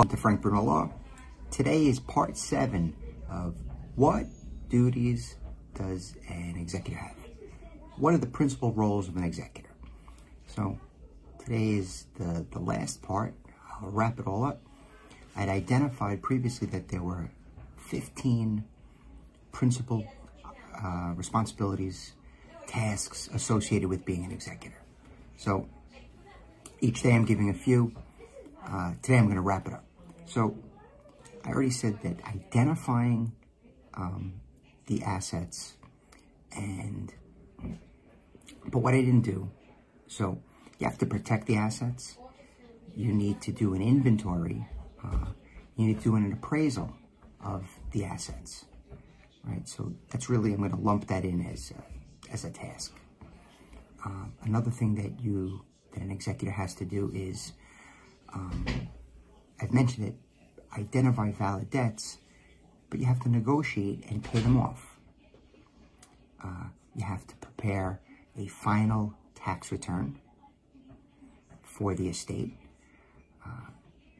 Welcome to Frank Bruno Law. Today is part seven of what duties does an executor have? What are the principal roles of an executor? So today is the, the last part. I'll wrap it all up. I'd identified previously that there were 15 principal uh, responsibilities, tasks associated with being an executor. So each day I'm giving a few. Uh, today I'm going to wrap it up. So I already said that identifying um, the assets and, but what I didn't do, so you have to protect the assets. You need to do an inventory. Uh, you need to do an appraisal of the assets, right? So that's really, I'm going to lump that in as a, as a task. Um, another thing that you, that an executor has to do is um, I've mentioned it, identify valid debts, but you have to negotiate and pay them off. Uh, you have to prepare a final tax return for the estate. Uh,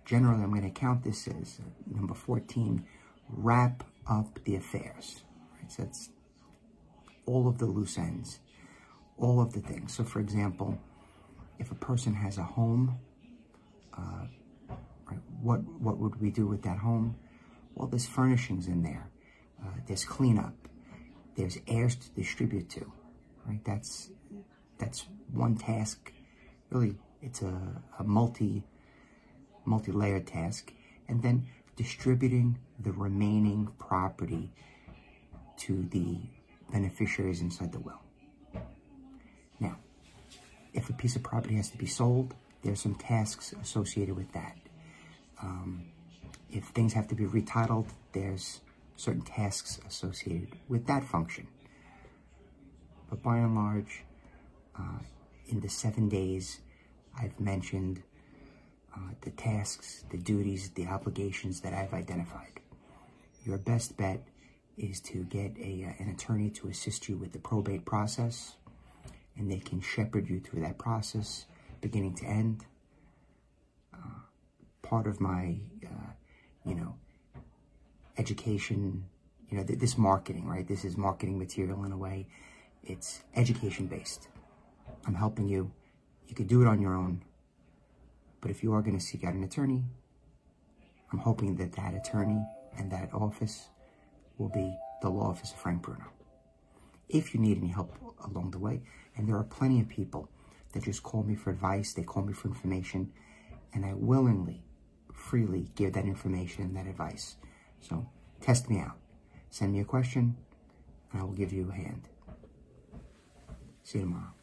generally, I'm going to count this as uh, number 14, wrap up the affairs. Right? So that's all of the loose ends, all of the things. So, for example, if a person has a home, uh, what what would we do with that home? Well, there's furnishings in there. Uh, there's cleanup. There's heirs to distribute to. Right. That's that's one task. Really, it's a, a multi multi-layered task. And then distributing the remaining property to the beneficiaries inside the will. Now, if a piece of property has to be sold, there's some tasks associated with that. Um, if things have to be retitled, there's certain tasks associated with that function. But by and large, uh, in the seven days, I've mentioned uh, the tasks, the duties, the obligations that I've identified. Your best bet is to get a, uh, an attorney to assist you with the probate process, and they can shepherd you through that process, beginning to end. Part of my, uh, you know, education, you know, th this marketing, right? This is marketing material in a way. It's education based. I'm helping you. You could do it on your own. But if you are going to seek out an attorney, I'm hoping that that attorney and that office will be the law office of Frank Bruno. If you need any help along the way, and there are plenty of people that just call me for advice, they call me for information, and I willingly, freely give that information that advice. So test me out. Send me a question, and I will give you a hand. See you tomorrow.